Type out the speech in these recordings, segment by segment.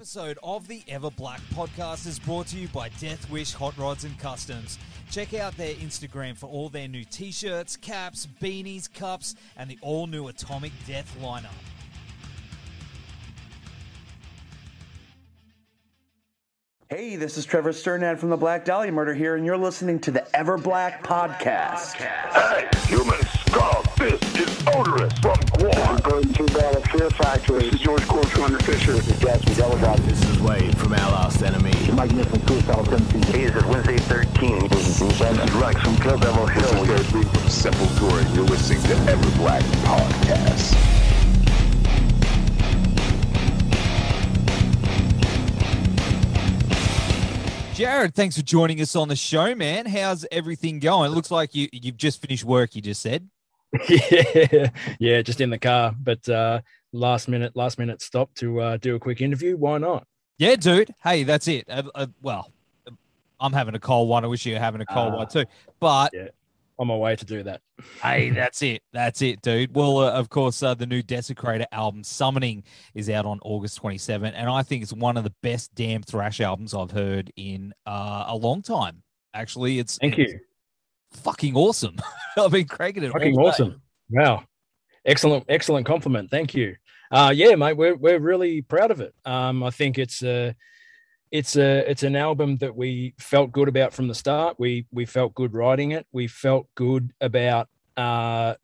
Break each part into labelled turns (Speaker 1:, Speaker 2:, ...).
Speaker 1: episode of the Ever Black podcast is brought to you by Death Wish Hot Rods and Customs. Check out their Instagram for all their new t shirts, caps, beanies, cups, and the all new Atomic Death lineup.
Speaker 2: Hey, this is Trevor Strnad from the Black Dahlia Murder here, and you're listening to the Ever Black podcast.
Speaker 3: Hey, human skull, this is Oderus from Gwar.
Speaker 4: Going to the Fear Factory.
Speaker 3: This is George Corpsegrinder Fisher.
Speaker 4: This is Gas from Telegraph.
Speaker 5: This is Wade from Our Last Enemy.
Speaker 4: Mike Nick from Suicidal Tendencies.
Speaker 3: Hey, this is Wednesday 13.
Speaker 4: This is Bruce
Speaker 3: This is Rex from Kill Devil Hill.
Speaker 6: This is Garrett Lee from Sepultura. You're listening to Ever Black Podcast.
Speaker 1: Jared, thanks for joining us on the show, man. How's everything going? It looks like you you've just finished work. You just said.
Speaker 7: yeah, yeah, just in the car, but uh, last minute, last minute stop to uh, do a quick interview. Why not?
Speaker 1: Yeah, dude. Hey, that's it. Uh, uh, well, I'm having a cold one. I wish you were having a cold one too. But
Speaker 7: yeah, on my way to do that.
Speaker 1: hey, that's it. That's it, dude. Well, uh, of course, uh, the new Desecrator album, Summoning, is out on August 27, and I think it's one of the best damn thrash albums I've heard in uh, a long time. Actually, it's
Speaker 7: thank
Speaker 1: it's
Speaker 7: you.
Speaker 1: Fucking awesome. I've been cranking it.
Speaker 7: Fucking awesome. Wow. Excellent, excellent compliment. Thank you. Uh, yeah, mate, we're we're really proud of it. Um, I think it's a, it's a, it's an album that we felt good about from the start. We we felt good writing it. We felt good about uh,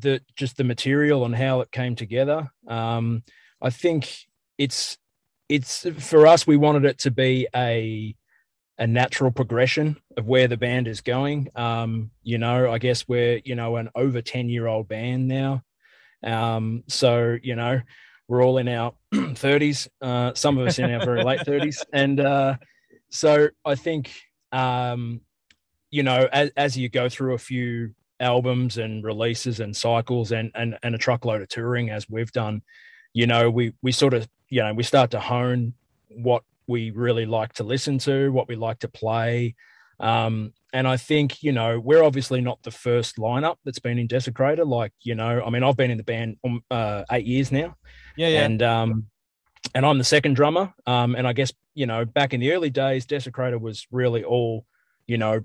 Speaker 7: the just the material and how it came together. Um, I think it's it's for us. We wanted it to be a a natural progression of where the band is going. Um, you know, I guess we're you know an over ten year old band now. Um, so, you know, we're all in our 30s, uh, some of us in our very late 30s. And uh, so I think, um, you know, as, as you go through a few albums and releases and cycles and, and, and a truckload of touring, as we've done, you know, we, we sort of, you know, we start to hone what we really like to listen to, what we like to play. Um, and I think, you know, we're obviously not the first lineup that's been in Desecrator. Like, you know, I mean, I've been in the band um, uh, eight years now.
Speaker 1: Yeah, yeah.
Speaker 7: And, um, and I'm the second drummer. Um, and I guess, you know, back in the early days, Desecrator was really all, you know,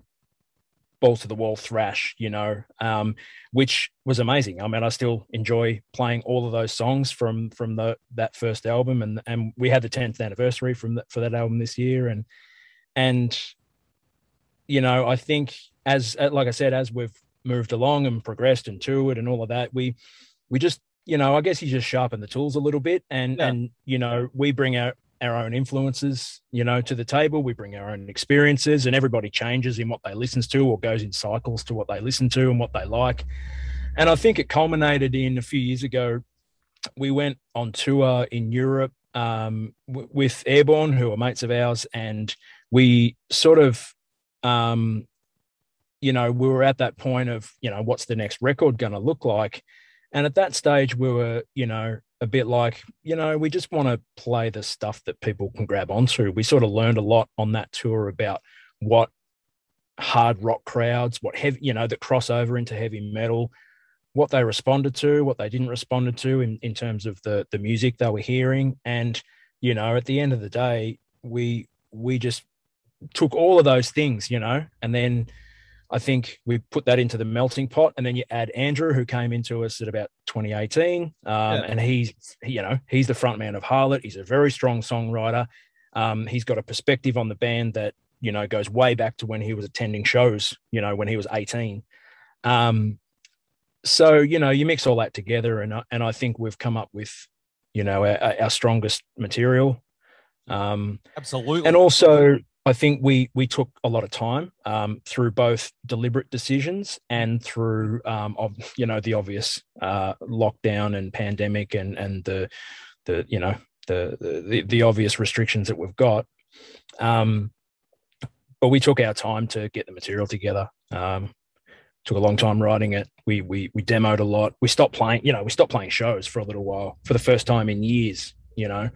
Speaker 7: balls to the wall thrash, you know, um, which was amazing. I mean, I still enjoy playing all of those songs from from the that first album, and and we had the 10th anniversary from that for that album this year, and and you know, I think as like I said, as we've moved along and progressed and toured and all of that, we we just you know, I guess you just sharpen the tools a little bit, and
Speaker 1: Yeah.
Speaker 7: and you know, we bring our our own influences, you know, to the table. We bring our own experiences, and everybody changes in what they listens to or goes in cycles to what they listen to and what they like. And I think it culminated in a few years ago. We went on tour in Europe um, w- with Airborne, who are mates of ours, and we sort of, um, you know, we were at that point of, you know, what's the next record going to look like? And at that stage, we were, you know, a bit like, you know, we just want to play the stuff that people can grab onto. We sort of learned a lot on that tour about what hard rock crowds, what heavy, you know, that cross over into heavy metal, what they responded to, what they didn't respond to in, in terms of the the music they were hearing. And, you know, at the end of the day, we we just took all of those things, you know, and then I think we put that into the melting pot, and then you add Andrew, who came into us at about 2018, um, and he's he, you know he's the front man of Harlot. He's a very strong songwriter. Um, he's got a perspective on the band that you know goes way back to when he was attending shows. You know when he was 18. Um, so you know you mix all that together, and I- and I think we've come up with you know our, our strongest material. Um,
Speaker 1: Absolutely.
Speaker 7: and also I think we we took a lot of time um, through both deliberate decisions and through um, of you know the obvious uh, lockdown and pandemic and and the the you know the, the the obvious restrictions that we've got. Um, but we took our time to get the material together. Um, took a long time writing it. We we we demoed a lot. We stopped playing, you know, we stopped playing shows for a little while for the first time in years. You know,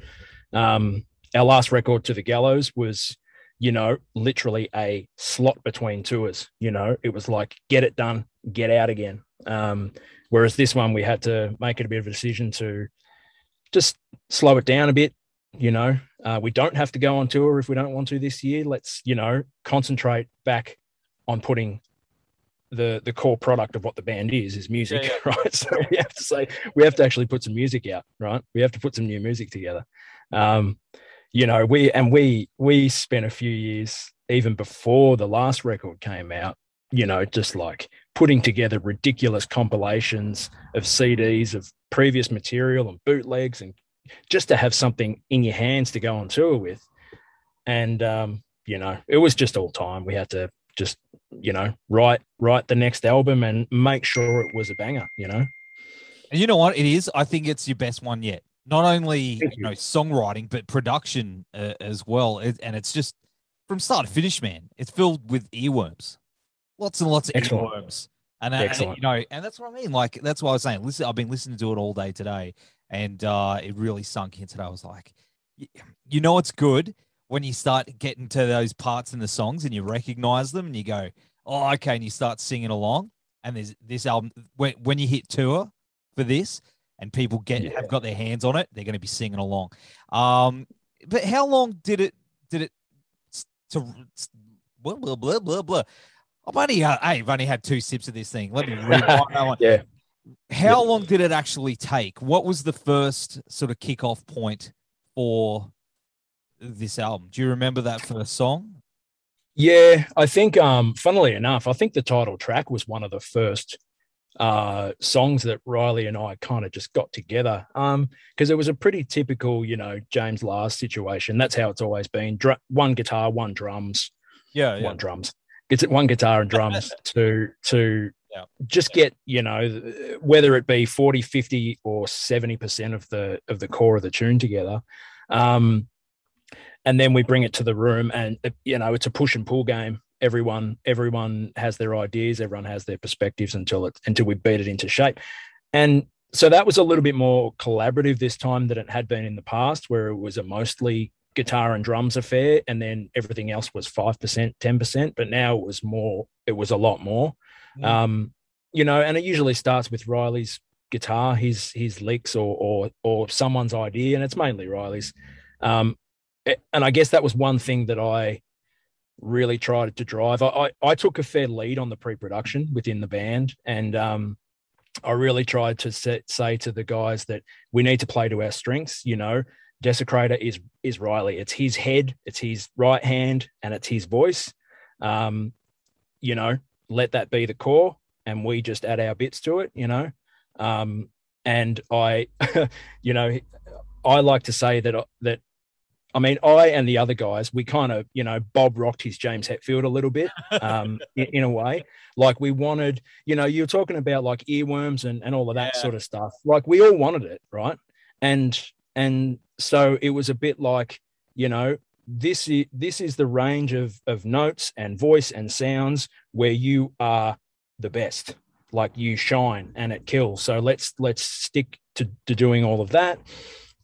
Speaker 7: um, our last record to the Gallows was, you know, literally a slot between tours. You know, it was like get it done, get out again. Um, whereas this one, we had to make it a bit of a decision to just slow it down a bit. You know, uh, we don't have to go on tour if we don't want to this year. Let's, you know, concentrate back on putting the the core product of what the band is is music yeah, yeah. right so we have to say we have to actually put some music out right we have to put some new music together um you know we and we we spent a few years even before the last record came out you know just like putting together ridiculous compilations of cds of previous material and bootlegs and just to have something in your hands to go on tour with. And um you know it was just all time. We had to just you know write write the next album and make sure it was a banger you know?
Speaker 1: You know what? It is. I think it's your best one yet not only you. you. know songwriting but production uh, as well it, and it's just from start to finish man it's filled with earworms lots and lots of Excellent. earworms and, uh, and, you know and that's what i mean like that's why i was saying listen i've been listening to it all day today and uh it really sunk in today i was like you know it's good when you start getting to those parts in the songs and you recognize them and you go, oh, okay, and you start singing along. And there's this album when when you hit tour for this and people get yeah. have got their hands on it, they're going to be singing along. Um, but how long did it did it to blah blah blah blah blah? I've only uh, I've only had two sips of this thing. Let me read that one.
Speaker 7: yeah.
Speaker 1: How yeah. long did it actually take? What was the first sort of kickoff point for this album. Do you remember that first song?
Speaker 7: Yeah, I think um funnily enough, I think the title track was one of the first uh songs that Riley and I kind of just got together. Um because it was a pretty typical, you know, James Last situation. That's how it's always been. Dr- one guitar, one drums.
Speaker 1: Yeah, yeah.
Speaker 7: one drums. It's it one guitar and drums to to yeah. just get, you know, whether it be 40, 50 or 70% of the of the core of the tune together. Um and then we bring it to the room and you know it's a push and pull game everyone everyone has their ideas everyone has their perspectives until it until we beat it into shape. And so that was a little bit more collaborative this time than it had been in the past where it was a mostly guitar and drums affair and then everything else was 5% 10% but now it was more it was a lot more. Mm. um you know and it usually starts with riley's guitar his his licks or or or someone's idea and it's mainly riley's. Um and I guess that was one thing that I really tried to drive. I, I, I took a fair lead on the pre-production within the band, and um, I really tried to set, say to the guys that we need to play to our strengths. You know, Desecrator is is Riley. It's his head, it's his right hand, and it's his voice. Um, you know, let that be the core, and we just add our bits to it. You know, um, and I, you know, I like to say that that I mean, I and the other guys, we kind of, you know, Bob rocked his James Hetfield a little bit, um, in, in, a way. Like we wanted, you know, you're talking about like earworms and, and all of that yeah. sort of stuff. Like we all wanted it, right? And and so it was a bit like, you know, this is this is the range of of notes and voice and sounds where you are the best. Like you shine and it kills. So let's let's stick to, to doing all of that.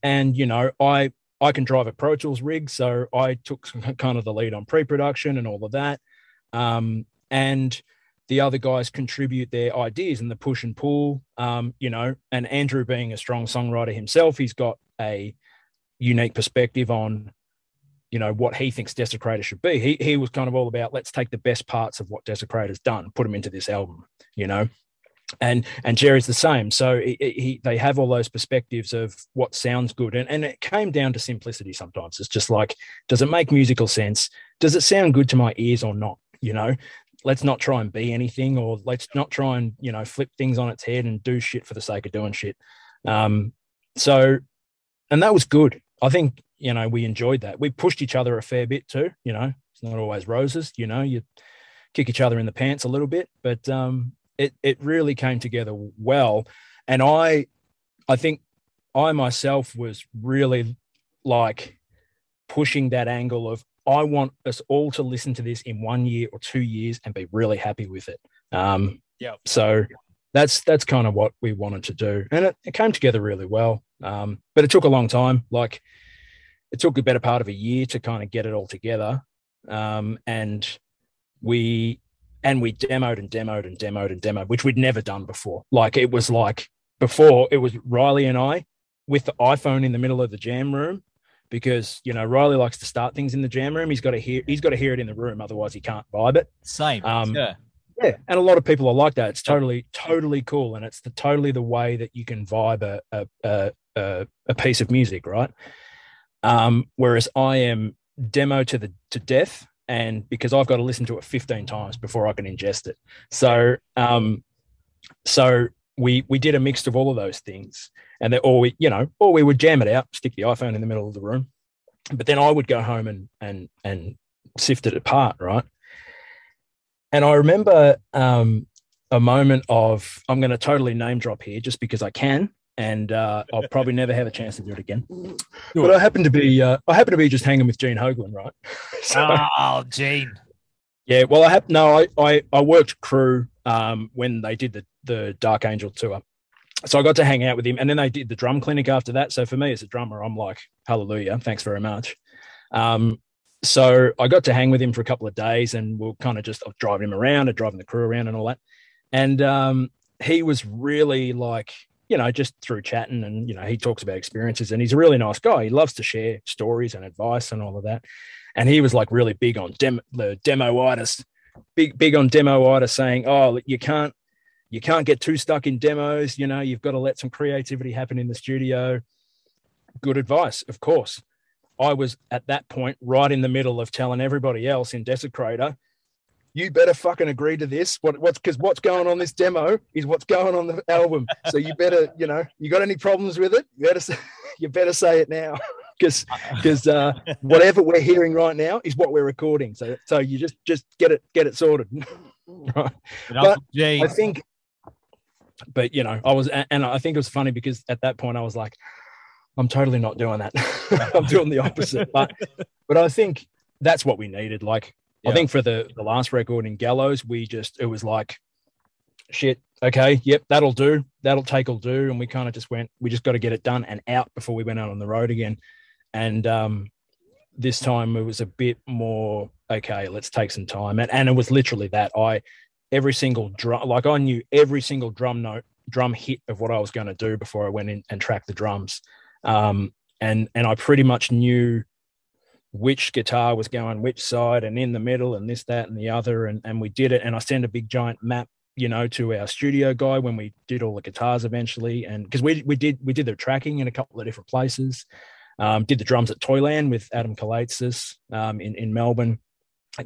Speaker 7: And you know, I I can drive a Pro Tools rig, so I took kind of the lead on pre-production and all of that. Um, and the other guys contribute their ideas and the push and pull. Um, you know, and Andrew being a strong songwriter himself, he's got a unique perspective on, you know, what he thinks Desecrator should be. He he was kind of all about let's take the best parts of what Desecrator's done, put them into this album. You know, and and Jerry's the same. So he, he, they have all those perspectives of what sounds good, and and it came down to simplicity. Sometimes it's just like, does it make musical sense? Does it sound good to my ears or not? You know, let's not try and be anything, or let's not try and you know flip things on its head and do shit for the sake of doing shit. Um, so, and that was good. I think you know we enjoyed that. We pushed each other a fair bit too. You know, it's not always roses. You know, you kick each other in the pants a little bit, but um, it it really came together well, and I I think I myself was really like pushing that angle of I want us all to listen to this in one year or two years and be really happy with it. Um,
Speaker 1: Yep.
Speaker 7: So that's that's kind of what we wanted to do, and it, it came together really well. Um, but it took a long time. Like it took a better part of a year to kind of get it all together, um, and we and we demoed and demoed and demoed and demoed, which we'd never done before. Like it was like before it was Riley and I with the iPhone in the middle of the jam room because you know Riley likes to start things in the jam room. He's got to hear he's got to hear it in the room, otherwise he can't vibe it.
Speaker 1: Same.
Speaker 7: Um,
Speaker 1: yeah.
Speaker 7: Yeah, and a lot of people are like that. It's totally totally cool, and it's the totally the way that you can vibe a a a, a, a piece of music, right? Um, whereas I am demo to the to death, and because I've got to listen to it 15 times before I can ingest it. So um, so we we did a mix of all of those things, and then or we you know or we would jam it out, stick the iPhone in the middle of the room, but then I would go home and and and sift it apart, right? And I remember um, a moment of I'm going to totally name drop here just because I can, and uh, I'll probably never have a chance to do it again. But I happen to be uh, I happen to be just hanging with Gene Hoglan, right? So-
Speaker 1: Oh, Gene.
Speaker 7: yeah, well, I have no, I I, I worked crew um, when they did the the Dark Angel tour, so I got to hang out with him, and then they did the drum clinic after that. So for me as a drummer, I'm like, hallelujah, thanks very much. Um, so I got to hang with him for a couple of days, and we'll kind of just driving him around and driving the crew around and all that. And um, he was really like, you know, just through chatting, and you know, he talks about experiences, and he's a really nice guy. He loves to share stories and advice and all of that and he was like really big on dem- the demoitis, big big on demoitis, saying, "Oh, you can't you can't get too stuck in demos. You know, you've got to let some creativity happen in the studio." Good advice, of course. I was at that point right in the middle of telling everybody else in Desecrator, you better fucking agree to this. What, what's because what's going on this demo is what's going on the album. So you better, you know, you got any problems with it? You better, say, you better say it now, because because uh, whatever we're hearing right now is what we're recording. So so you just just get it get it sorted. right.
Speaker 1: But
Speaker 7: I think, but you know, I was, and I think it was funny because at that point I was like, I'm totally not doing that. I'm doing the opposite. But, but I think that's what we needed. Like, I think for the the last record in Gallows, we just it was like, shit. Okay, yep, that'll do. That'll take will do. And we kind of just went. We just got to get it done and out before we went out on the road again. And um, this time it was a bit more okay. Let's take some time. And and it was literally that. I every single drum, like I knew every single drum note, drum hit of what I was going to do before I went in and tracked the drums. Um, and and I pretty much knew which guitar was going which side and in the middle and this that and the other and and we did it. And I sent a big giant map you know to our studio guy when we did all the guitars eventually. And because we we did we did the tracking in a couple of different places. Um, did the drums at Toyland with Adam Calaitzis um, in in Melbourne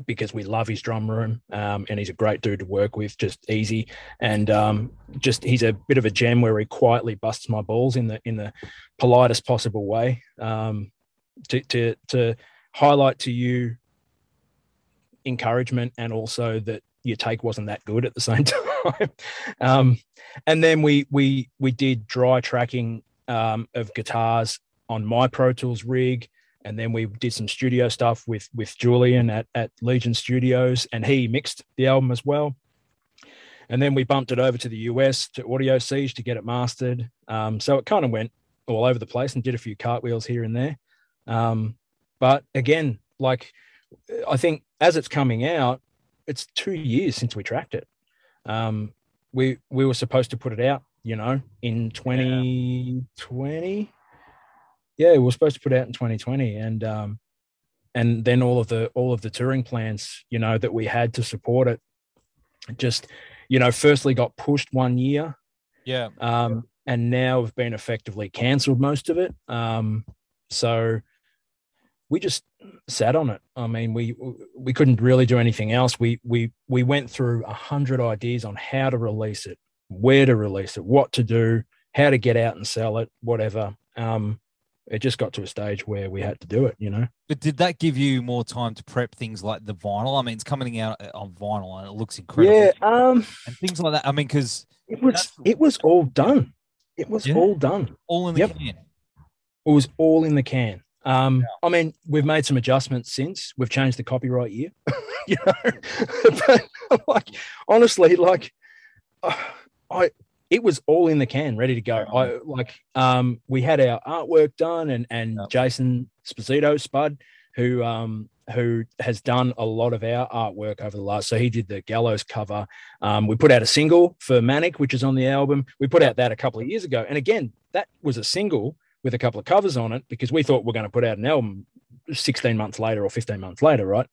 Speaker 7: because we love his drum room um, and he's a great dude to work with just easy. And um, just he's a bit of a gem where he quietly busts my balls in the in the politest possible way um, to to to highlight to you encouragement and also that your take wasn't that good at the same time. Um, and then we we we did dry tracking um, of guitars on my pro tools rig. And then we did some studio stuff with with julian at, at legion studios and he mixed the album as well. And then we bumped it over to the us to audio siege to get it mastered. Um, so it kind of went all over the place and did a few cartwheels here and there. Um, but again like i think as it's coming out it's two years since we tracked it. Um, we we were supposed to put it out you know in 2020 yeah we were supposed to put it out in 2020 and um and then all of the all of the touring plans you know that we had to support it just you know firstly got pushed one year.
Speaker 1: Yeah.
Speaker 7: um and now have been effectively cancelled most of it. Um so we just sat on it i mean we we couldn't really do anything else we we we went through a hundred ideas on how to release it where to release it what to do how to get out and sell it whatever um it just got to a stage where we had to do it you know
Speaker 1: But did that give you more time to prep things like the vinyl? I mean, it's coming out on vinyl and it looks incredible.
Speaker 7: yeah um
Speaker 1: And things like that. I mean, because
Speaker 7: it was it was all done it was
Speaker 1: Yeah.
Speaker 7: all done
Speaker 1: all in the
Speaker 7: Yep.
Speaker 1: can.
Speaker 7: it was all in the can Um, I mean, we've made some adjustments since. We've changed the copyright year. you know, but like honestly, like uh, I, it was all in the can, ready to go. I like, um, we had our artwork done, and and
Speaker 1: Yep.
Speaker 7: Jason Sposito Spud, who um who has done a lot of our artwork over the last. So he did the Gallows cover. Um, we put out a single for Manic, which is on the album. We put out that a couple of years ago, and again, that was a single with a couple of covers on it because we thought we're going to put out an album 16 months later or 15 months later, right?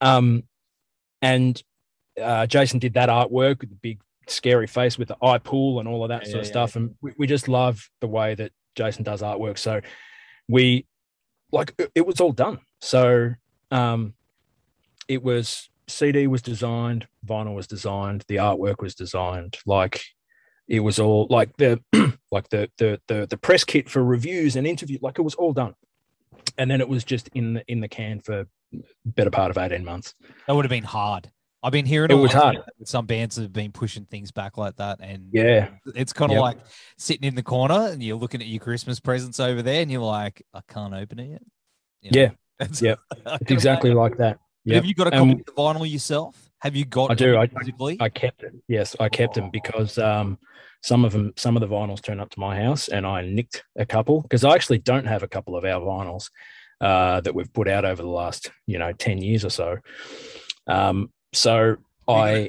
Speaker 7: Um, and uh, Jason did that artwork with the big scary face with the eye pool and all of that
Speaker 1: Yeah,
Speaker 7: sort of
Speaker 1: yeah,
Speaker 7: stuff. And we, we just love the way that Jason does artwork. So we like it- it was all done. So um, it was CD was designed, vinyl was designed, the artwork was designed. Like it was all like the like the the the the press kit for reviews and interview. Like it was all done, and then it was just in the in the can for better part of eighteen months.
Speaker 1: That would have been hard. I've been hearing
Speaker 7: It was hard.
Speaker 1: Some bands have been pushing things back like that, and
Speaker 7: Yeah.
Speaker 1: it's kind of
Speaker 7: Yep.
Speaker 1: like sitting in the corner and you're looking at your Christmas presents over there, and you're like, I can't open it yet. You
Speaker 7: Yeah. Yep.
Speaker 1: I
Speaker 7: It's exactly
Speaker 1: imagine.
Speaker 7: like that. Yep.
Speaker 1: Have you got a copy
Speaker 7: Um,
Speaker 1: of the vinyl yourself? Have you got?
Speaker 7: I do. I-
Speaker 1: physically.
Speaker 7: I kept it. Yes, I kept them because um, some of them, some of the vinyls turned up to my house, and I nicked a couple because I actually don't have a couple of our vinyls uh, that we've put out over the last, you know, ten years or so. Um, so I,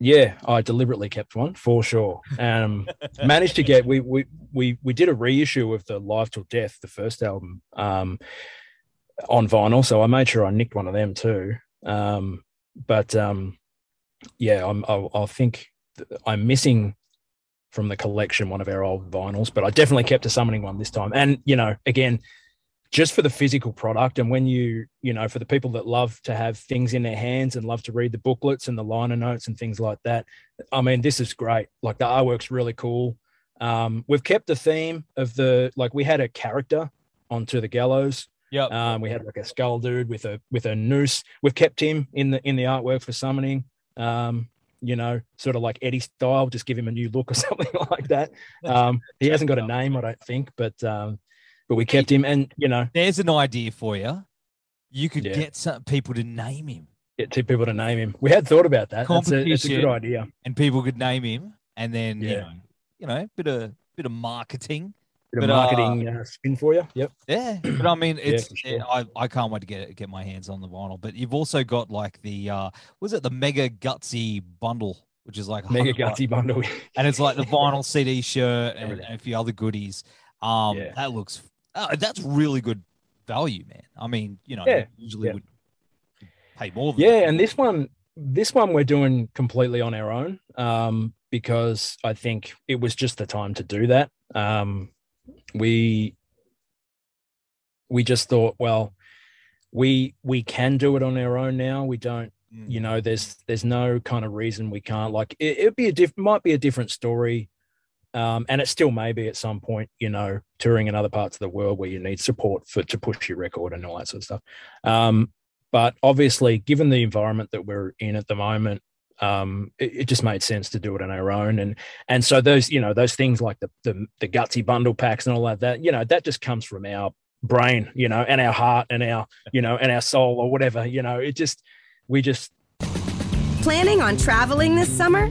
Speaker 7: yeah, I deliberately kept one for sure. Um, managed to get we we we we did a reissue of the Live Till Death, the first album, um, on vinyl. So I made sure I nicked one of them too. Um, but um, yeah, I'm, I, I think I'm missing from the collection one of our old vinyls, but I definitely kept a summoning one this time. And you know, again, just for the physical product, and when you, you know, for the people that love to have things in their hands and love to read the booklets and the liner notes and things like that, I mean, this is great. Like the artwork's really cool. Um, we've kept the theme of the like we had a character onto the gallows
Speaker 1: Yep.
Speaker 7: um, we had like a skull dude with a with a noose. We've kept him in the in the artwork for summoning. Um, you know, sort of like Eddie style, just give him a new look or something like that. Um, he hasn't got a name, I don't think, but um, but we kept him, and you know,
Speaker 1: There's an idea for you. You could
Speaker 7: Yeah.
Speaker 1: get some people to name him,
Speaker 7: get two people to name him. We had thought about that. That's a, that's a good idea.
Speaker 1: and people could name him, and then you
Speaker 7: Yeah.
Speaker 1: know, you know, bit of bit of marketing.
Speaker 7: Bit of
Speaker 1: But, uh,
Speaker 7: marketing uh, spin for you. Yep.
Speaker 1: Yeah, but I mean, it's
Speaker 7: for sure.
Speaker 1: I, I can't wait to get get my hands on the vinyl. But you've also got like the uh was it the mega gutsy bundle, which is like
Speaker 7: Mega
Speaker 1: 100 bucks,
Speaker 7: gutsy bundle.
Speaker 1: and it's like the vinyl CD shirt and, and a few other goodies. Um,
Speaker 7: Yeah.
Speaker 1: that looks uh, that's really good value, man. I mean, you know,
Speaker 7: Yeah,
Speaker 1: usually
Speaker 7: yeah.
Speaker 1: would pay more. Than
Speaker 7: yeah
Speaker 1: that.
Speaker 7: and this one this one we're doing completely on our own um because i think it was just the time to do that um we we just thought well we we can do it on our own now. We don't
Speaker 1: Mm.
Speaker 7: you know there's there's no kind of reason we can't. Like it, it'd be a diff might be a different story um, and it still may be at some point you know touring in other parts of the world where you need support for to push your record and all that sort of stuff. Um, but obviously given the environment that we're in at the moment um, it, it just made sense to do it on our own and and so those you know those things like the the, the gutsy bundle packs and all that that you know that just comes from our brain you know and our heart and our you know and our soul or whatever you know it just we just
Speaker 8: Planning on traveling this summer?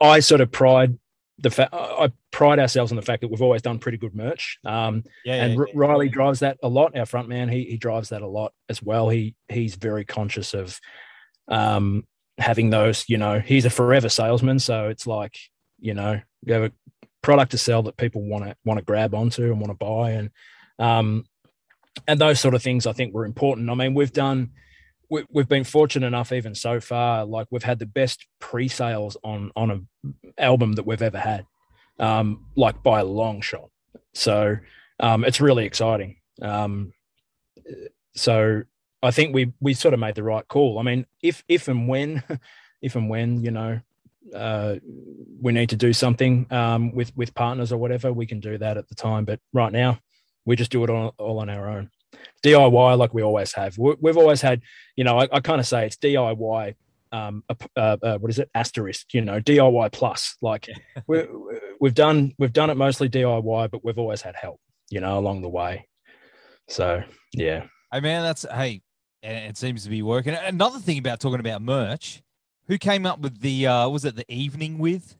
Speaker 7: I sort of pride the fact I pride ourselves on the fact that we've always done pretty good merch. Um,
Speaker 1: yeah,
Speaker 7: and
Speaker 1: yeah,
Speaker 7: R- Riley drives that a lot. Our front man, he he drives that a lot as well. He he's very conscious of um having those. You know, he's a forever salesman, so it's like you know you have a product to sell that people want to want to grab onto and want to buy, and um and those sort of things I think were important. I mean, we've done. We- We've been fortunate enough, even so far. Like we've had the best pre-sales on on a album that we've ever had, um, like by a long shot. So um, it's really exciting. Um, so I think we we sort of made the right call. I mean, if if and when, if and when you know, uh, we need to do something um, with with partners or whatever, we can do that at the time. But right now, we just do it all, all on our own. DIY like we always have. We, we've always had, you know, I, I kind of say it's DIY. Um, uh, uh, what is it? Asterisk, you know, DIY plus. Like we, we've done, we've done it mostly DIY, but we've always had help, you know, along the way. So yeah.
Speaker 1: Hey man, that's hey, it seems to be working. Another thing about talking about merch, who came up with the uh was it the evening with?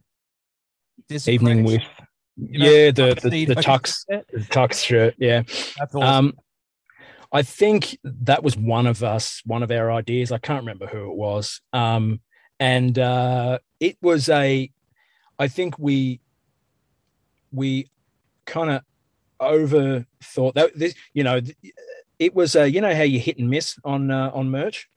Speaker 7: This Evening with you know, yeah, the the, the, the tux the tux shirt. Yeah. That's awesome. Um I think that was one of us, one of our ideas. I can't remember who it was. Um, and uh, it was a, I think we, we kind of overthought that this, you know, it was a, you know how you hit and miss on uh, on merch.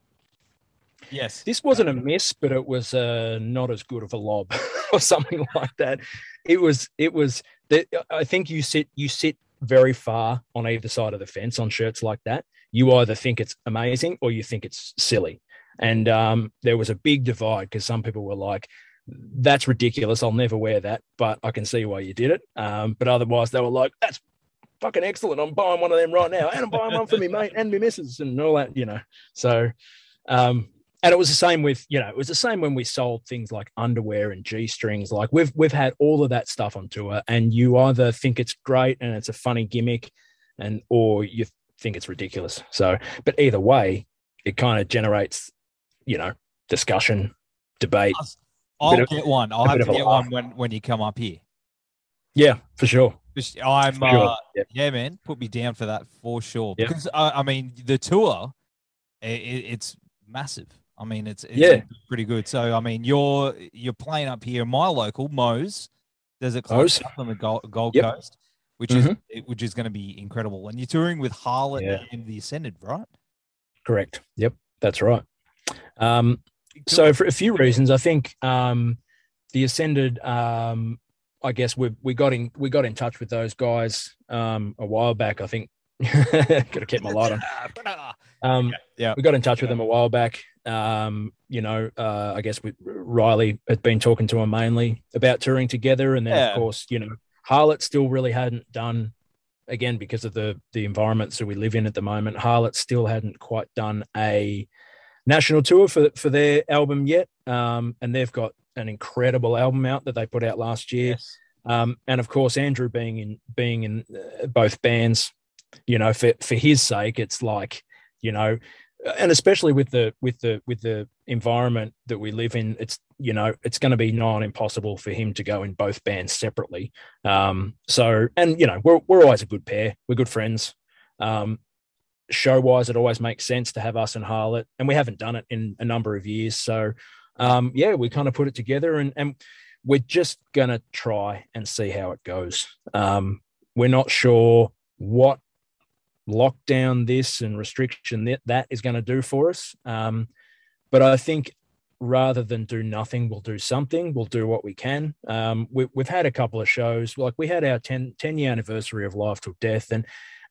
Speaker 1: Yes,
Speaker 7: this wasn't a miss, but it was uh, not as good of a lob or something like that. It was, it was. that I think you sit, you sit very far on either side of the fence on shirts like that. You either think it's amazing or you think it's silly. And um, there was a big divide because some people were like, that's ridiculous. I'll never wear that, but I can see why you did it. Um, but otherwise, they were like, that's fucking excellent. I'm buying one of them right now, and I'm buying one for me mate and me missus and all that, you know. So, um, and it was the same with you know it was the same when we sold things like underwear and g strings like we've we've had all of that stuff on tour and you either think it's great and it's a funny gimmick and or you think it's ridiculous. So but either way it kind of generates you know discussion debate
Speaker 1: i'll get of, one. I'll have to get one when when you come up here.
Speaker 7: Yeah for sure.
Speaker 1: I'm for sure. Uh, yeah. yeah. man put me down for that for sure. Because uh, i mean the tour it, it's massive I mean, it's, it's
Speaker 7: yeah
Speaker 1: pretty good. So I mean, you're you're playing up here my local Mo's. There's a club up on the Gold, Gold yep. Coast, which mm-hmm. is which is going to be incredible. And you're touring with Harlot yeah. and the Ascended, right?
Speaker 7: Correct. Yep, that's right. Um, so for a few reasons, I think um, the Ascended. Um, I guess we we got in we got in touch with those guys um, a while back. I think got to keep my light on. Um, yeah, we got in touch with them a while back. Um, you know, uh, I guess with Riley had been talking to him mainly about touring together, and then yeah. of course, you know, Harlot still really hadn't done again because of the the environment that we live in at the moment. Harlot still hadn't quite done a national tour for for their album yet, um, and they've got an incredible album out that they put out last year. Yes. Um, and of course, Andrew being in being in uh, both bands, you know, for for his sake, it's like you know and especially with the with the with the environment that we live in it's you know it's going to be non impossible for him to go in both bands separately. Um so and you know we're, we're always a good pair. We're good friends. Um show wise it always makes sense to have us and harlot and we haven't done it in a number of years. So um yeah we kind of put it together and and we're just going to try and see how it goes. Um we're not sure what lockdown this and restriction that that is going to do for us. Um, but I think rather than do nothing, we'll do something. We'll do what we can. Um, we, have had a couple of shows, like we had our 10, 10 year anniversary of Life Till Death, and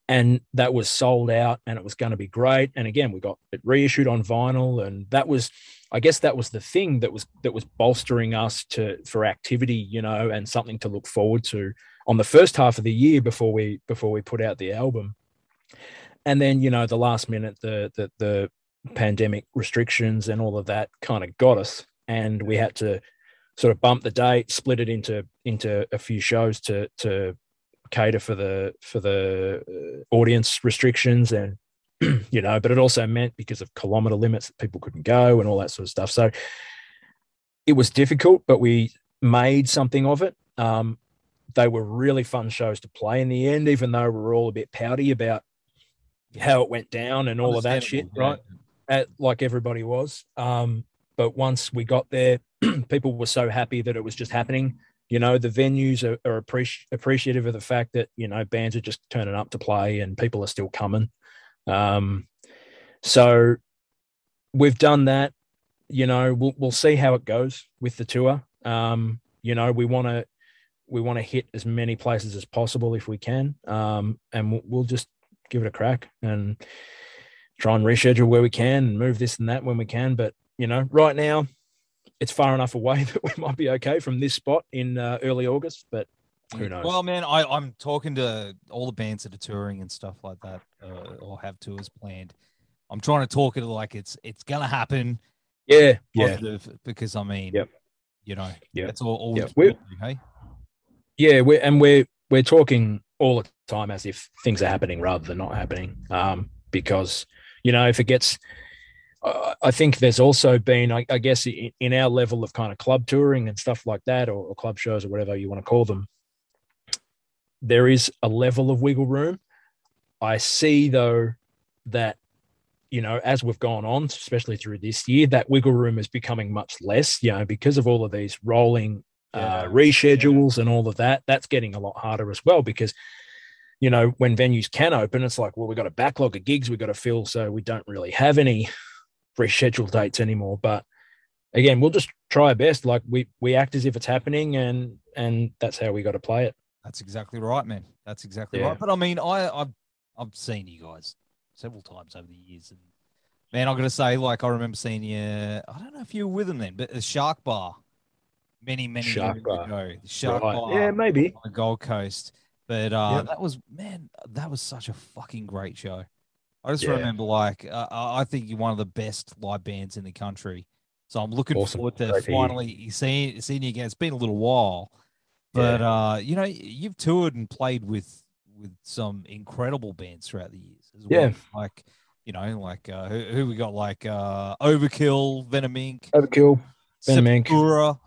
Speaker 7: and that was sold out, and it was going to be great. And again, we got it reissued on vinyl, and that was, I guess, that was the thing that was that was bolstering us to for activity, you know, and something to look forward to on the first half of the year before we before we put out the album and then you know the last minute the the, the pandemic restrictions and all of that kind of got us. And we had to sort of bump the date split it into into a few shows to to cater for the for the uh, audience restrictions and you know but it also meant because of kilometer limits that people couldn't go and all that sort of stuff. So it was difficult but we made something of it. Um, they were really fun shows to play in the end even though we were all a bit pouty about how it went down and all of that shit, right? At, like everybody was. Um, but once we got there, people were so happy that it was just happening. You know, the venues are, are appreci- appreciative of the fact that you know bands are just turning up to play and people are still coming. Um, so we've done that. You know, we'll we'll see how it goes with the tour. Um, you know, we want to we want to hit as many places as possible if we can, um, and we'll, we'll just give it a crack and try and reschedule where we can and move this and that when we can. But you know, right now it's far enough away that we might be okay from this spot in uh, early August. But who knows?
Speaker 1: Well, man, I, I'm talking to all the bands that are touring and stuff like that, uh, or have tours planned. I'm trying to talk it like it's it's gonna happen.
Speaker 7: yeah, yeah,
Speaker 1: because I mean,
Speaker 7: Yep.
Speaker 1: you know,
Speaker 7: yeah.
Speaker 1: that's all. all
Speaker 7: Yep.
Speaker 1: hey,
Speaker 7: yeah. We're and we're we're talking all the time as if things are happening rather than not happening. Um, because you know, if it gets, uh, I think there's also been, I, I guess, in, in our level of kind of club touring and stuff like that, or, or club shows or whatever you want to call them, there is a level of wiggle room. I see though that you know as we've gone on, especially through this year, that wiggle room is becoming much less. You know, because of all of these rolling uh,
Speaker 1: Yeah.
Speaker 7: reschedules and all of that, that's getting a lot harder as well because you know when venues can open, it's like well we've got a backlog of gigs we've got to fill, so we don't really have any rescheduled dates anymore. But again, we'll just try our best. Like we we act as if it's happening, and and that's how we got to play it.
Speaker 1: that's exactly right, man. That's exactly
Speaker 7: Yeah.
Speaker 1: right. But I mean, I I've I've seen you guys several times over the years, and man, I'm gonna say, like, I remember seeing you. I don't know if you were with them then, but the Shark Bar, many many
Speaker 7: Shark
Speaker 1: years
Speaker 7: Bar.
Speaker 1: ago, the Shark
Speaker 7: Right.
Speaker 1: Bar.
Speaker 7: Yeah, maybe.
Speaker 1: on the Gold Coast. But uh,
Speaker 7: Yep.
Speaker 1: that was man, that was such a fucking great show. I just
Speaker 7: Yeah.
Speaker 1: remember like uh, I I think you're one of the best live bands in the country. So I'm looking
Speaker 7: Awesome.
Speaker 1: forward to
Speaker 7: Great to
Speaker 1: finally seeing seeing you again. It's been a little while, but uh, you know you've toured and played with with some incredible bands throughout the years as well.
Speaker 7: Yeah.
Speaker 1: Like you know, like uh, who, who we got? Like uh, Overkill, Venom Inc.,
Speaker 7: Overkill. Venom Inc.
Speaker 1: Sepultura,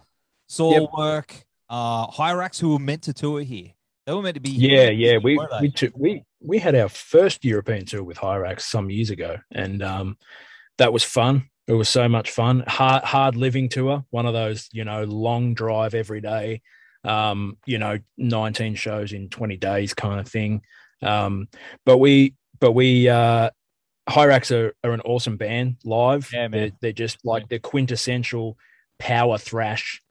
Speaker 1: Soilwork, uh, Hirax, who were meant to tour here. They were meant to be.
Speaker 7: Yeah,
Speaker 1: here,
Speaker 7: yeah. We we took we we had our first European tour with Hirax some years ago, and um, that was fun. It was so much fun. Hard hard living tour, one of those you know long drive every day, um, you know, nineteen shows in twenty days kind of thing. Um, but we but we uh, Hirax are, are an awesome band live.
Speaker 1: Yeah, man.
Speaker 7: They're, they're just like the quintessential power thrash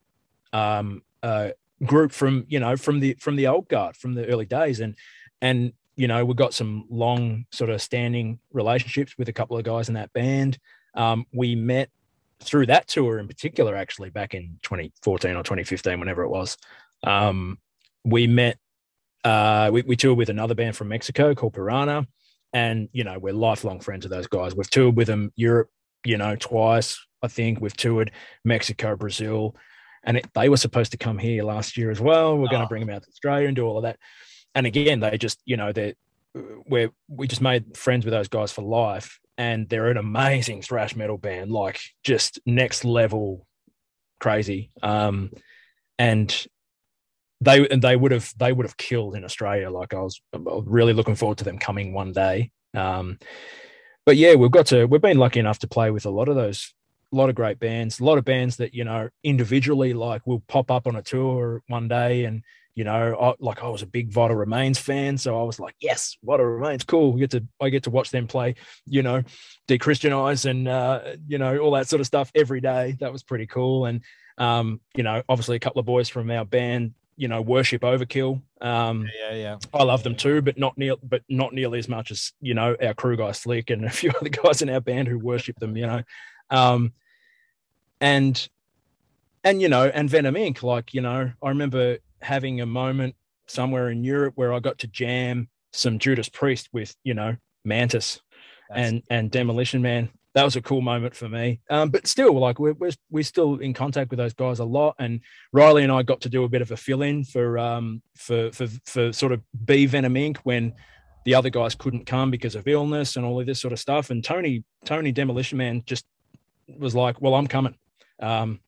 Speaker 7: um, uh, group from you know from the from the old guard from the early days. And and you know we've got some long sort of standing relationships with a couple of guys in that band. Um, we met through that tour in particular actually back in 2014 or 2015 whenever it was. Um, we met uh, we, we toured with another band from mexico called piranha. And you know we're lifelong friends of those guys. We've toured with them europe you know twice i think. We've toured mexico brazil and it, they were supposed to come here last year as well. We're going
Speaker 1: Oh.
Speaker 7: to bring them out to Australia and do all of that. And again, they just, you know—they're we we just made friends with those guys for life, and they're an amazing thrash metal band, like just next level crazy. Um, and they and they would have they would have killed in Australia. Like I was, I was really looking forward to them coming one day. Um, but yeah, we've got to we've been lucky enough to play with a lot of those a lot of great bands, a lot of bands that you know individually like will pop up on a tour one day, and you know, I, like I was a big Vital Remains fan, so I was like, yes, Vital Remains, cool. We get to I get to watch them play, you know, dechristianize and uh, you know all that sort of stuff every day. That was pretty cool, and um, you know, obviously a couple of boys from our band, you know, worship Overkill. Um,
Speaker 1: Yeah, yeah.
Speaker 7: I love them too, but not near, but not nearly as much as you know our crew guy Slick and a few other guys in our band who worship them. You know, um, and and you know, and Venom Inc. Like you know, I remember having a moment somewhere in Europe where I got to jam some Judas Priest with you know Mantas
Speaker 1: That's-
Speaker 7: and and Demolition Man. That was a cool moment for me. Um, but still, like we're, we're we're still in contact with those guys a lot. And Riley and I got to do a bit of a fill in for um for for for sort of B Venom Inc. when the other guys couldn't come because of illness and all of this sort of stuff. And Tony Tony Demolition Man just was like, "Well, I'm coming," um,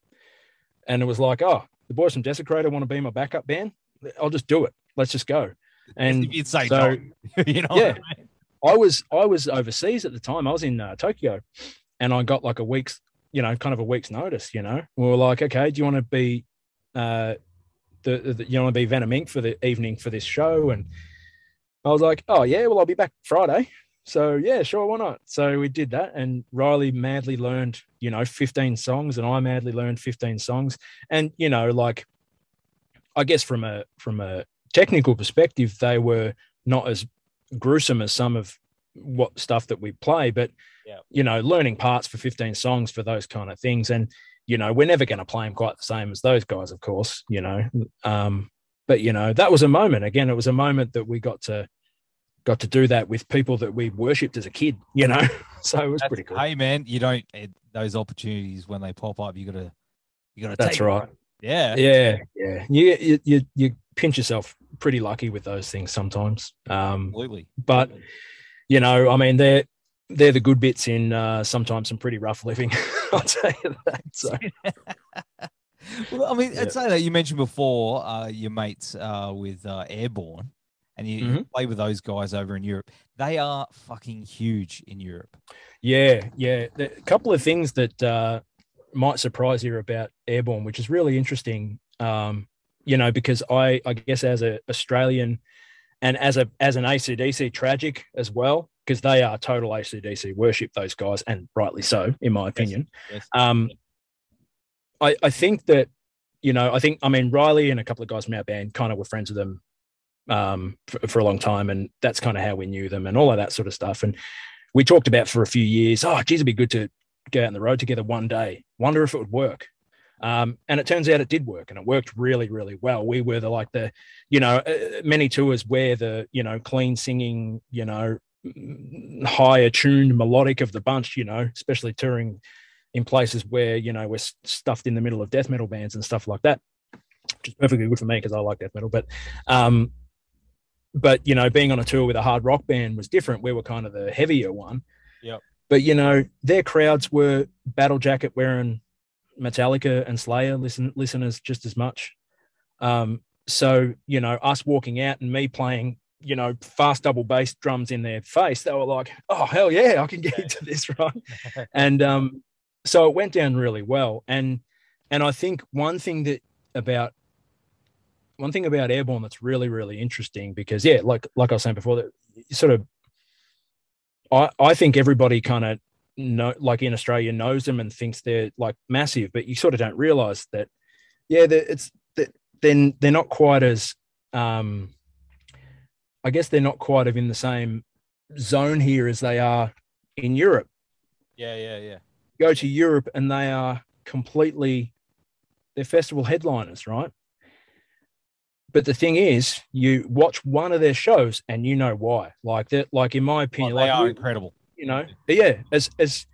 Speaker 7: and it was like, "Oh, the boys from Desecrator want to be my backup band. I'll just do it. Let's just go." And
Speaker 1: you'd say
Speaker 7: so-
Speaker 1: no, you know,
Speaker 7: Yeah.
Speaker 1: I mean?
Speaker 7: I was I was overseas at the time. I was in uh, Tokyo, and I got like a week's, you know, kind of a week's notice. You know, we were like, okay, do you want to be, uh, the, the you want to be Venom Inc. for the evening for this show? And I was like, oh yeah, well I'll be back Friday. So yeah, sure, why not? So we did that, and Riley madly learned, you know, 15 songs, and I madly learned 15 songs, and you know, like, I guess from a from a technical perspective, they were not as gruesome as some of what stuff that we play, but
Speaker 1: Yeah.
Speaker 7: you know, learning parts for 15 songs for those kind of things. And, you know, we're never going to play them quite the same as those guys, of course, you know. Um, but you know, that was a moment. Again, it was a moment that we got to got to do that with people that we worshipped as a kid, you know. So it was
Speaker 1: That's-
Speaker 7: pretty cool.
Speaker 1: Hey man, you don't it, those opportunities when they pop up, you gotta you gotta.
Speaker 7: That's right.
Speaker 1: Yeah.
Speaker 7: Yeah, yeah. You, you you you pinch yourself pretty lucky with those things sometimes. Um,
Speaker 1: Absolutely.
Speaker 7: but you know, I mean, they're they're the good bits in uh, sometimes some pretty rough living. I'll tell you that. So
Speaker 1: Well, I mean,
Speaker 7: Yeah.
Speaker 1: I'd say that you mentioned before uh, your mates uh, with uh, Airborne, and you, you
Speaker 7: Mhm.
Speaker 1: play with those guys over in Europe. They are fucking huge in Europe.
Speaker 7: yeah, yeah. A couple of things that uh, might surprise you about Airborne, which is really interesting. Um, you know, because I I guess as an Australian and as a as an ACDC tragic as well, because they are total ACDC worship those guys, and rightly so, in my opinion.
Speaker 1: Yes.
Speaker 7: Um, I, I think that, you know, I think, I mean, Riley and a couple of guys from our band kind of were friends with them um, for, for a long time. And that's kind of how we knew them and all of that sort of stuff. And we talked about for a few years, oh, geez, it'd be good to go out on the road together one day. Wonder if it would work. Um, and it turns out it did work and it worked really, really well. We were the like the, you know, uh, many tours where the, you know, clean singing, you know, high attuned melodic of the bunch, you know, especially touring in places where you know we're stuffed in the middle of death metal bands and stuff like that which is perfectly good for me because i like death metal but um but you know being on a tour with a hard rock band was different. We were kind of the heavier one.
Speaker 1: Yep.
Speaker 7: but you know their crowds were battle jacket wearing metallica and slayer listen listeners just as much. Um so you know us walking out and me playing you know fast double bass drums in their face they were like oh hell yeah i can get into this right? And um so it went down really well. And and i think one thing that about one thing about airborne that's really really interesting because yeah like like i was saying before that you sort of i i think everybody kind of know like in australia knows them and thinks they're like massive but you sort of don't realize that yeah it's that then they're not quite as um i guess they're not quite of in the same zone here as they are in europe
Speaker 1: Yeah, yeah, yeah.
Speaker 7: go to Europe and they are completely they're festival headliners, right? But the thing is, you watch one of their shows and you know why. Like that, like in my opinion,
Speaker 1: they
Speaker 7: like
Speaker 1: are incredible.
Speaker 7: you know, yeah, as as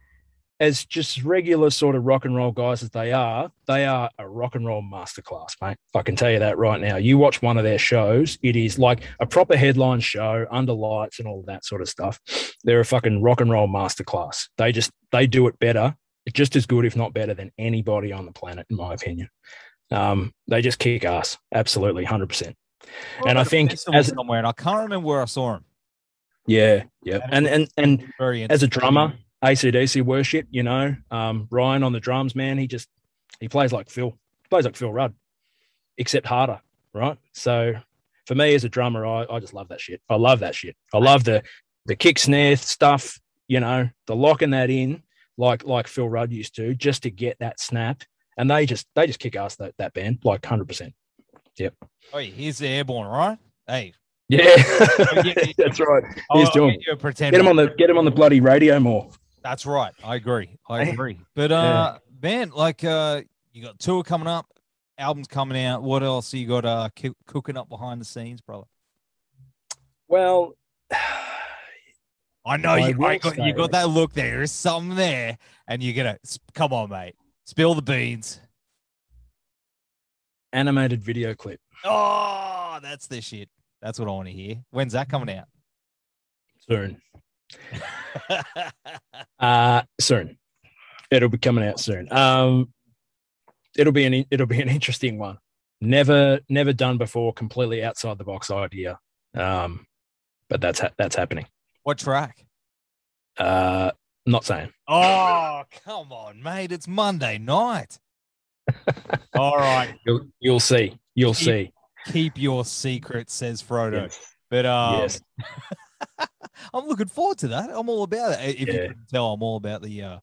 Speaker 7: as just regular sort of rock and roll guys as they are, they are a rock and roll masterclass, mate. I can tell you that right now. You watch one of their shows, it is like a proper headline show under lights and all that sort of stuff. They're a fucking rock and roll masterclass. They just they do it better, just as good, if not better, than anybody on the planet, in my opinion. Um, they just kick ass, absolutely, hundred percent. And I think as-
Speaker 1: somewhere, and I can't remember where I saw him.
Speaker 7: Yeah, yeah, and and and as a drummer, ACDC worship, you know, um, Ryan on the drums, man, he just he plays like Phil, he plays like Phil Rudd, except harder, right? So for me as a drummer, I, I just love that shit. I love that shit. I love the the kick snare stuff, you know, the locking that in like like Phil Rudd used to, just to get that snap. And they just they just kick ass that that band like hundred percent. Yep.
Speaker 1: Oh, here's the airborne, right? Hey,
Speaker 7: Yeah,
Speaker 1: yeah, yeah.
Speaker 7: that's right.
Speaker 1: I'll, I'll get pretend.
Speaker 7: Get him on the get him on the bloody radio more.
Speaker 1: That's right. I agree. I agree. But uh, man, like uh, you got tour coming up, albums coming out. What else you got uh coo- cooking up behind the scenes, brother?
Speaker 7: Well,
Speaker 1: I know
Speaker 7: I
Speaker 1: you. I got, you got that look. there. There is something there, and you're gonna come on, mate. Spill the beans.
Speaker 7: animated video clip.
Speaker 1: Oh, that's the shit. That's what I want to hear. When's that coming out?
Speaker 7: soon. Uh soon. It'll be coming out soon. Um it'll be an it'll be an interesting one. Never never done before, completely outside the box idea. Um but that's ha- that's happening.
Speaker 1: what track?
Speaker 7: Uh not saying.
Speaker 1: Oh, come on, mate. It's Monday night. All right.
Speaker 7: You'll you'll see. You'll
Speaker 1: Keep-
Speaker 7: see.
Speaker 1: Keep your secret, says Frodo.
Speaker 7: Yes.
Speaker 1: But um,
Speaker 7: yes.
Speaker 1: I'm looking forward to that. I'm all about it. If you can tell, I'm all about the, uh,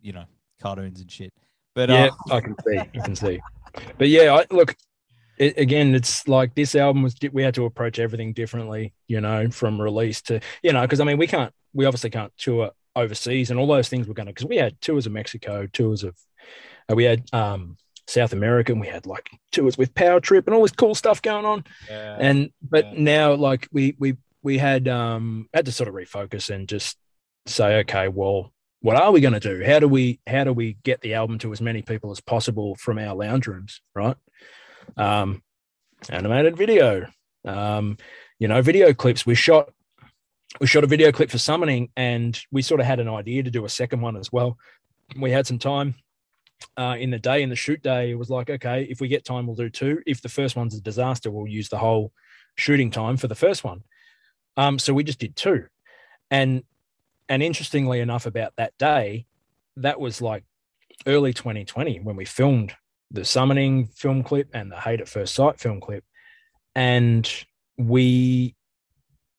Speaker 1: you know, cartoons and shit. But
Speaker 7: Yeah,
Speaker 1: uh,
Speaker 7: I can see. I can see. But yeah, I look it, again, it's like this album was we had to approach everything differently, you know, from release to you know, because I mean we can't we obviously can't tour overseas and all those things were going to because we had tours of Mexico, tours of uh, we had um South America and we had like tours with Power Trip and all this cool stuff going on.
Speaker 1: Yeah.
Speaker 7: And but
Speaker 1: yeah.
Speaker 7: now like we we we had um had to sort of refocus and just say, okay, well, what are we going to do? How do we how do we get the album to as many people as possible from our lounge rooms, right? Um, animated video, um, you know, video clips. We shot we shot a video clip for summoning, and we sort of had an idea to do a second one as well. We had some time uh, in the day, in the shoot day. It was like, okay, if we get time, we'll do two. If the first one's a disaster, we'll use the whole shooting time for the first one. Um, so we just did two, and and interestingly enough, about that day, that was like early 2020 when we filmed the summoning film clip and the hate at first sight film clip, and we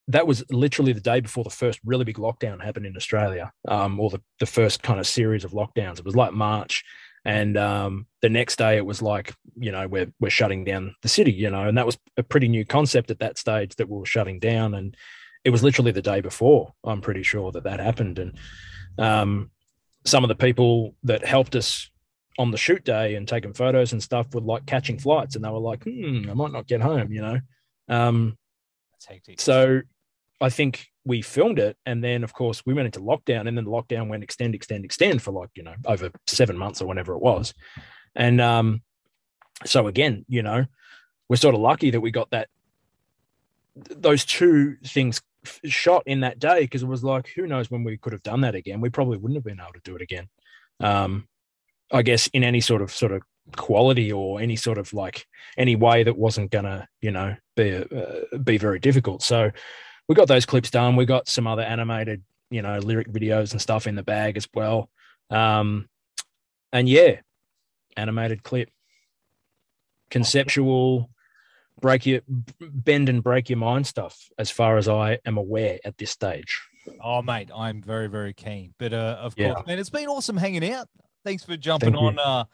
Speaker 7: that was literally the day before the first really big lockdown happened in Australia, um, or the, the first kind of series of lockdowns. It was like March. And um, the next day it was like, you know, we're, we're shutting down the city, you know, and that was a pretty new concept at that stage that we were shutting down. And it was literally the day before, I'm pretty sure that that happened. And um, some of the people that helped us on the shoot day and taking photos and stuff were like catching flights and they were like, hmm, I might not get home, you know? Um, so I think we filmed it, and then of course we went into lockdown, and then the lockdown went extend, extend, extend for like you know over seven months or whenever it was, and um, so again, you know, we're sort of lucky that we got that those two things shot in that day because it was like who knows when we could have done that again. We probably wouldn't have been able to do it again. Um, I guess in any sort of sort of quality or any sort of like any way that wasn't gonna you know be uh, be very difficult. So we got those clips done. We got some other animated, you know, lyric videos and stuff in the bag as well. Um, and yeah, animated clip, conceptual, break your bend and break your mind stuff. As far as I am aware at this stage.
Speaker 1: Oh, mate, I'm very, very keen. But uh, of
Speaker 7: Yeah.
Speaker 1: course, man, it's been awesome hanging out. Thanks for jumping
Speaker 7: Thank you.
Speaker 1: on. Uh,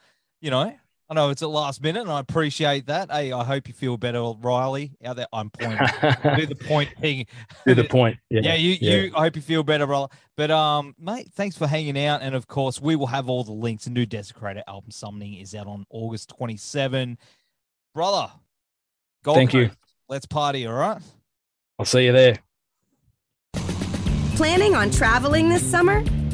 Speaker 1: you know, I know it's at last minute, and I appreciate that. Hey, I hope you feel better, Riley. Out there, I'm pointing. do the point thing.
Speaker 7: to the point. Yeah,
Speaker 1: Yeah, you, you. I hope you feel better, Riley. But um, mate, thanks for hanging out, and of course, we will have all the links. The new Desecrator album Summoning is out on August 27. Brother, Gold
Speaker 7: Thank you.
Speaker 1: Let's party, all right?
Speaker 7: I'll see you there.
Speaker 8: Planning on traveling this summer?